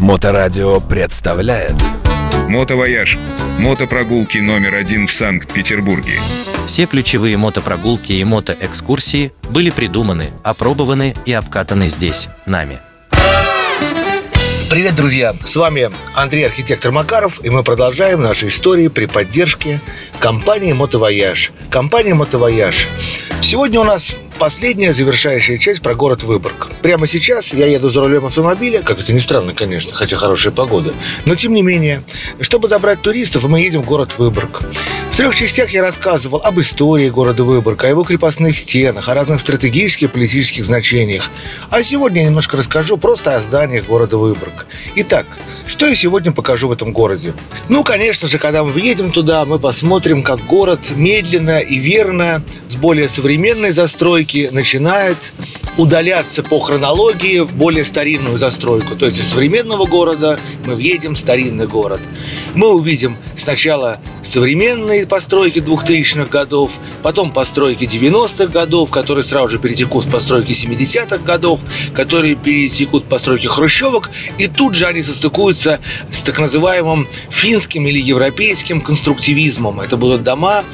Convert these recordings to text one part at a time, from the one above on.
Моторадио представляет Мотовояж. Мотопрогулки номер один в Санкт-Петербурге. Все ключевые мотопрогулки и мотоэкскурсии были придуманы, опробованы и обкатаны здесь, нами. Привет, друзья! С вами Андрей Архитектор Макаров, и мы продолжаем наши истории при поддержке компании «Мотовояж». Компания «Мотовояж». Сегодня у нас последняя завершающая часть про город Выборг. Прямо сейчас я еду за рулем автомобиля, как это ни странно, конечно, хотя хорошая погода. Но тем не менее, чтобы забрать туристов, мы едем в город Выборг. В трех частях я рассказывал об истории города Выборг, о его крепостных стенах, о разных стратегических и политических значениях. А сегодня я немножко расскажу просто о зданиях города Выборг. Итак, что я сегодня покажу в этом городе? Ну, конечно же, когда мы въедем туда, мы посмотрим, как город медленно и верно, с более современной застройки, начинает удаляться по хронологии в более старинную застройку. То есть из современного города мы въедем в старинный город. Мы увидим сначала современные постройки 2000-х годов, потом постройки 90-х годов, которые сразу же перетекут в постройки 70-х годов, которые перетекут в постройки хрущевок, и тут же они состыкуются с так называемым финским или европейским конструктивизмом. Это будут дома,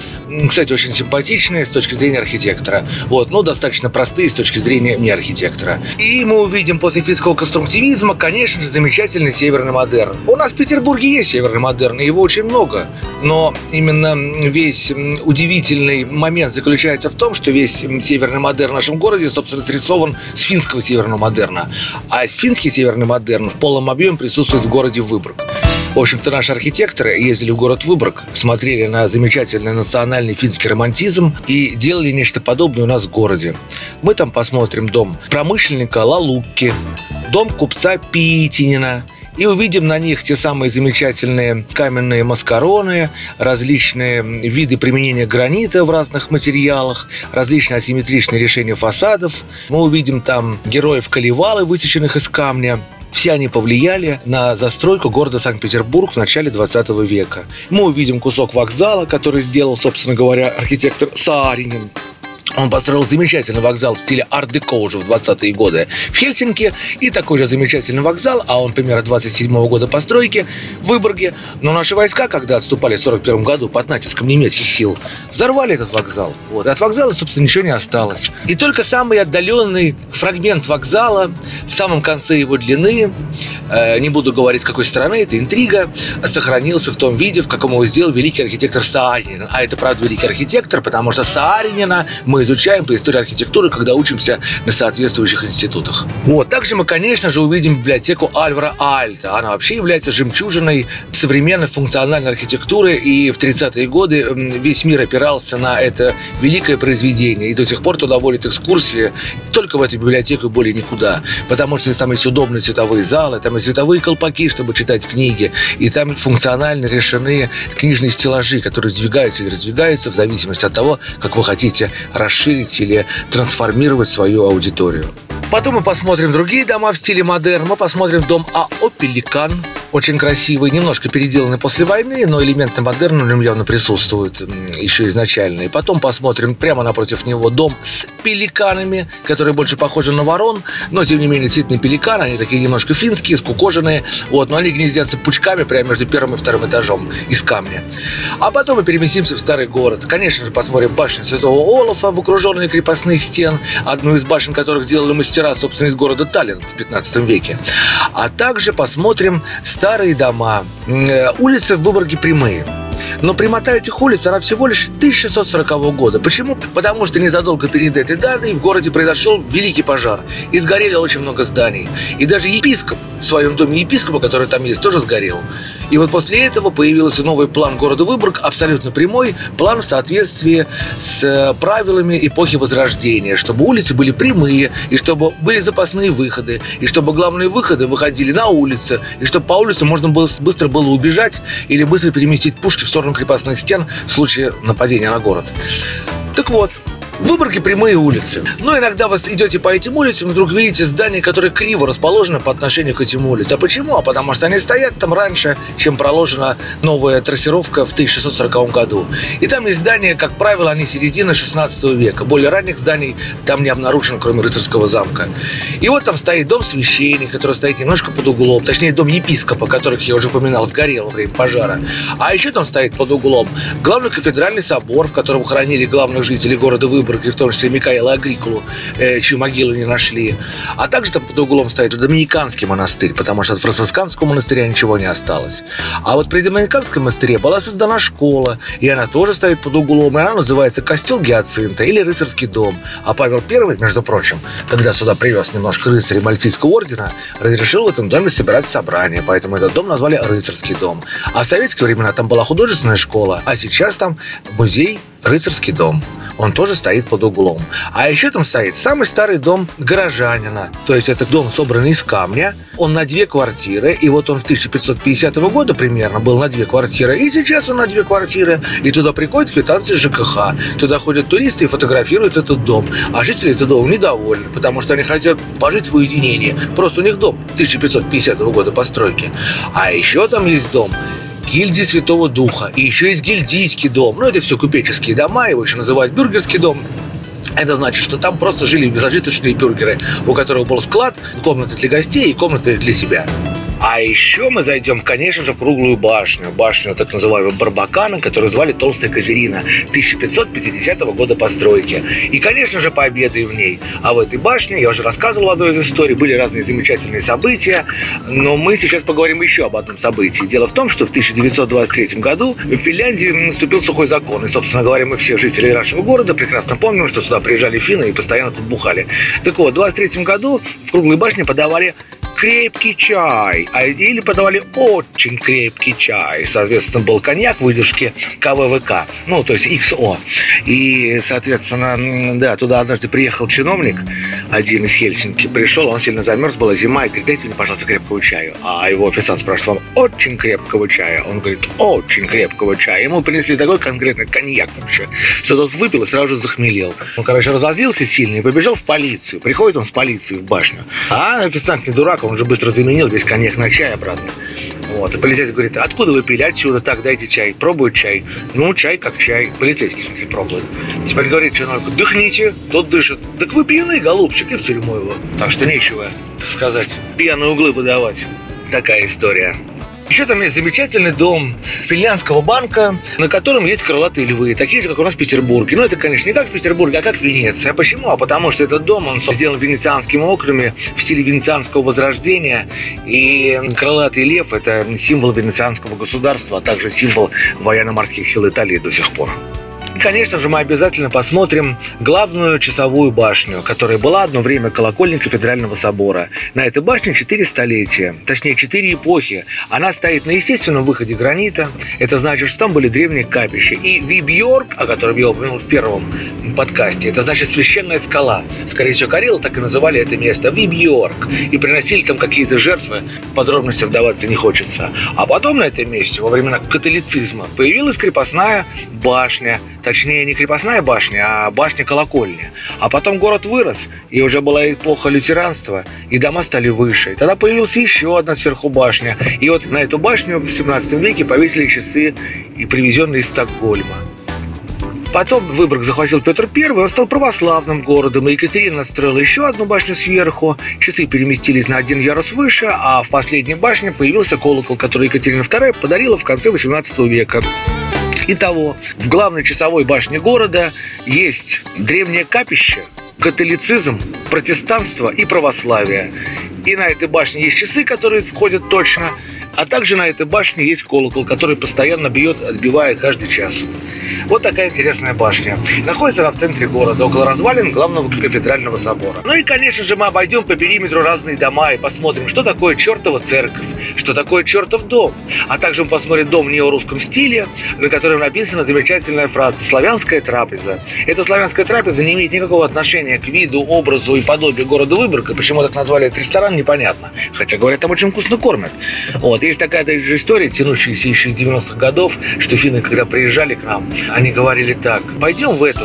кстати, очень симпатичные с точки зрения архитектора, вот, но достаточно простые с точки зрения не архитектора. И мы увидим после финского конструктивизма, конечно же, замечательный северный модерн. У нас в Петербурге есть северный модерн, и его очень много, но именно весь удивительный момент заключается в том, что весь северный модерн в нашем городе, собственно, срисован с финского северного модерна. А финский северный модерн в полном объеме присутствует в городе Выборг. В общем-то, наши архитекторы ездили в город Выборг, смотрели на замечательный национальный финский романтизм и делали нечто подобное у нас в городе. Мы там посмотрим дом промышленника Лалукки, дом купца Питинина – и увидим на них те самые замечательные каменные маскароны, различные виды применения гранита в разных материалах, различные асимметричные решения фасадов. Мы увидим там героев Каливалы, высеченных из камня, все они повлияли на застройку города Санкт-Петербург в начале 20 века. Мы увидим кусок вокзала, который сделал, собственно говоря, архитектор Сааринин. Он построил замечательный вокзал в стиле ар-деко уже в 20-е годы в Хельсинки и такой же замечательный вокзал, а он примерно 27 -го года постройки в Выборге. Но наши войска, когда отступали в 41 году под натиском немецких сил, взорвали этот вокзал. Вот. И от вокзала, собственно, ничего не осталось. И только самый отдаленный фрагмент вокзала в самом конце его длины, э, не буду говорить, с какой стороны, это интрига, сохранился в том виде, в каком его сделал великий архитектор Сааринин. А это, правда, великий архитектор, потому что Сааринина мы изучаем по истории архитектуры, когда учимся на соответствующих институтах. Вот. Также мы, конечно же, увидим библиотеку Альвара Альта. Она вообще является жемчужиной современной функциональной архитектуры, и в 30-е годы весь мир опирался на это великое произведение, и до сих пор туда водят экскурсии только в эту библиотеку более никуда, потому что там есть удобные цветовые залы, там есть цветовые колпаки, чтобы читать книги, и там функционально решены книжные стеллажи, которые сдвигаются и раздвигаются в зависимости от того, как вы хотите расширить расширить или трансформировать свою аудиторию. Потом мы посмотрим другие дома в стиле модерн. Мы посмотрим дом АО «Пеликан». Очень красивый, немножко переделанный после войны, но элементы модерна в нем явно присутствуют еще изначально. И потом посмотрим прямо напротив него дом с пеликанами, которые больше похожи на ворон, но тем не менее действительно пеликаны, они такие немножко финские, скукоженные, вот, но они гнездятся пучками прямо между первым и вторым этажом из камня. А потом мы переместимся в старый город. Конечно же, посмотрим башню Святого Олафа в окруженной крепостных стен, одну из башен которых сделали мастера собственно, из города Таллин в 15 веке. А также посмотрим старые дома. Э, улицы в Выборге прямые. Но прямота этих улиц, она всего лишь 1640 года. Почему? Потому что незадолго перед этой датой в городе произошел великий пожар. И сгорели очень много зданий. И даже епископ в своем доме епископа, который там есть, тоже сгорел. И вот после этого появился новый план города Выборг, абсолютно прямой, план в соответствии с э, правилами эпохи Возрождения, чтобы улицы были прямые, и чтобы были запасные выходы, и чтобы главные выходы выходили на улицы, и чтобы по улице можно было быстро было убежать или быстро переместить пушки в сторону крепостных стен в случае нападения на город. Так вот, В Выборге прямые улицы. Но иногда вы идете по этим улицам, вдруг видите здания, которые криво расположены по отношению к этим улицам. А почему? А потому что они стоят там раньше, чем проложена новая трассировка в 1640 году. И там есть здания, как правило, они середины 16 века. Более ранних зданий там не обнаружено, кроме рыцарского замка. И вот там стоит дом священника, который стоит немножко под углом. Точнее, дом епископа, которых я уже упоминал, сгорел во время пожара. А еще там стоит под углом главный кафедральный собор, в котором хоронили главных жителей города Выборга Выборга, в том числе Микаэла Агрикулу, э, чью могилу не нашли. А также там под углом стоит Доминиканский монастырь, потому что от францисканского монастыря ничего не осталось. А вот при Доминиканском монастыре была создана школа, и она тоже стоит под углом, и она называется Костел Гиацинта или Рыцарский дом. А Павел I, между прочим, когда сюда привез немножко рыцарей Мальтийского ордена, разрешил в этом доме собирать собрания, поэтому этот дом назвали Рыцарский дом. А в советские времена там была художественная школа, а сейчас там музей Рыцарский дом. Он тоже стоит под углом. А еще там стоит самый старый дом горожанина. То есть это дом, собранный из камня. Он на две квартиры. И вот он в 1550 года примерно был на две квартиры. И сейчас он на две квартиры. И туда приходят квитанции ЖКХ. Туда ходят туристы и фотографируют этот дом. А жители этого дома недовольны, потому что они хотят пожить в уединении. Просто у них дом 1550 года постройки. А еще там есть дом, гильдии Святого Духа. И еще есть гильдийский дом. Ну, это все купеческие дома, его еще называют бюргерский дом. Это значит, что там просто жили зажиточные бюргеры, у которых был склад, комнаты для гостей и комнаты для себя. А еще мы зайдем, конечно же, в круглую башню. Башню так называемого Барбакана, которую звали Толстая Козерина. 1550 года постройки. И, конечно же, пообедаем в ней. А в этой башне, я уже рассказывал в одной из историй, были разные замечательные события. Но мы сейчас поговорим еще об одном событии. Дело в том, что в 1923 году в Финляндии наступил сухой закон. И, собственно говоря, мы все жители нашего города прекрасно помним, что сюда приезжали финны и постоянно тут бухали. Так вот, в 23 году в круглой башне подавали крепкий чай, а или подавали очень крепкий чай. Соответственно, был коньяк выдержки КВВК, ну, то есть XO. И, соответственно, да, туда однажды приехал чиновник, один из Хельсинки, пришел, он сильно замерз, была зима, и говорит, дайте мне, пожалуйста, крепкого чаю. А его официант спрашивает, вам очень крепкого чая? Он говорит, очень крепкого чая. Ему принесли такой конкретный коньяк вообще, что тот выпил и сразу же захмелел. Он, короче, разозлился сильно и побежал в полицию. Приходит он с полиции в башню. А официант не дурак, он уже быстро заменил весь коньяк на чай обратно. Вот. И полицейский говорит, откуда вы пили? Отсюда. Так, дайте чай. Пробует чай. Ну, чай как чай. Полицейский, смысле, пробует. Теперь говорит чиновнику, дыхните. Тот дышит. Так вы пьяный, голубчик, и в тюрьму его. Так что нечего, так сказать, пьяные углы выдавать. Такая история. Еще там есть замечательный дом финляндского банка, на котором есть крылатые львы, такие же, как у нас в Петербурге. Но это, конечно, не как в Петербурге, а как в Венеции. А почему? А потому что этот дом, он сделан венецианскими окнами в стиле венецианского возрождения. И крылатый лев – это символ венецианского государства, а также символ военно-морских сил Италии до сих пор. И, конечно же, мы обязательно посмотрим главную часовую башню, которая была одно время колокольней кафедрального собора. На этой башне четыре столетия, точнее четыре эпохи. Она стоит на естественном выходе гранита. Это значит, что там были древние капища. И Вибьорк, о котором я упомянул в первом подкасте, это значит священная скала. Скорее всего, Карелы так и называли это место Вибьорк. И приносили там какие-то жертвы. В подробности вдаваться не хочется. А потом на этом месте, во времена католицизма, появилась крепостная башня, Точнее, не крепостная башня, а башня-колокольня. А потом город вырос, и уже была эпоха лютеранства, и дома стали выше. Тогда появилась еще одна сверху башня. И вот на эту башню в 17 веке повесили часы, и привезенные из Стокгольма. Потом Выборг захватил Петр I, он стал православным городом, и Екатерина отстроила еще одну башню сверху, часы переместились на один ярус выше, а в последней башне появился колокол, который Екатерина II подарила в конце 18 века. Итого, в главной часовой башне города есть древнее капище, католицизм, протестанство и православие. И на этой башне есть часы, которые входят точно – а также на этой башне есть колокол, который постоянно бьет, отбивая каждый час. Вот такая интересная башня. Находится она в центре города, около развалин главного кафедрального собора. Ну и, конечно же, мы обойдем по периметру разные дома и посмотрим, что такое чертова церковь, что такое чертов дом. А также мы посмотрим дом в неорусском стиле, на котором написана замечательная фраза «Славянская трапеза». Эта славянская трапеза не имеет никакого отношения к виду, образу и подобию города Выборга. Почему так назвали этот ресторан, непонятно. Хотя, говорят, там очень вкусно кормят. Вот. Есть такая же история, тянущаяся еще с 90-х годов, что финны, когда приезжали к нам, они говорили так, пойдем в эту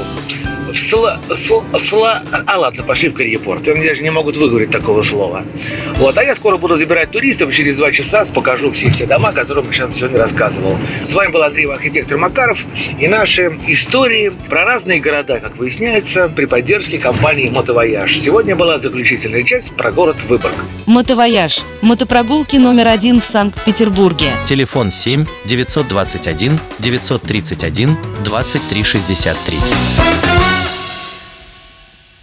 сла, сла, сла- А ладно, пошли в Карьепорт. Они даже не могут выговорить такого слова. Вот, а я скоро буду забирать туристов, через два часа покажу все все дома, которые я сейчас сегодня рассказывал. С вами был Андрей архитектор Макаров и наши истории про разные города, как выясняется, при поддержке компании «Мотовояж». Сегодня была заключительная часть про город Выборг. Мотовояж. Мотопрогулки номер один в Санкт-Петербурге. Телефон 7 921 931 2363.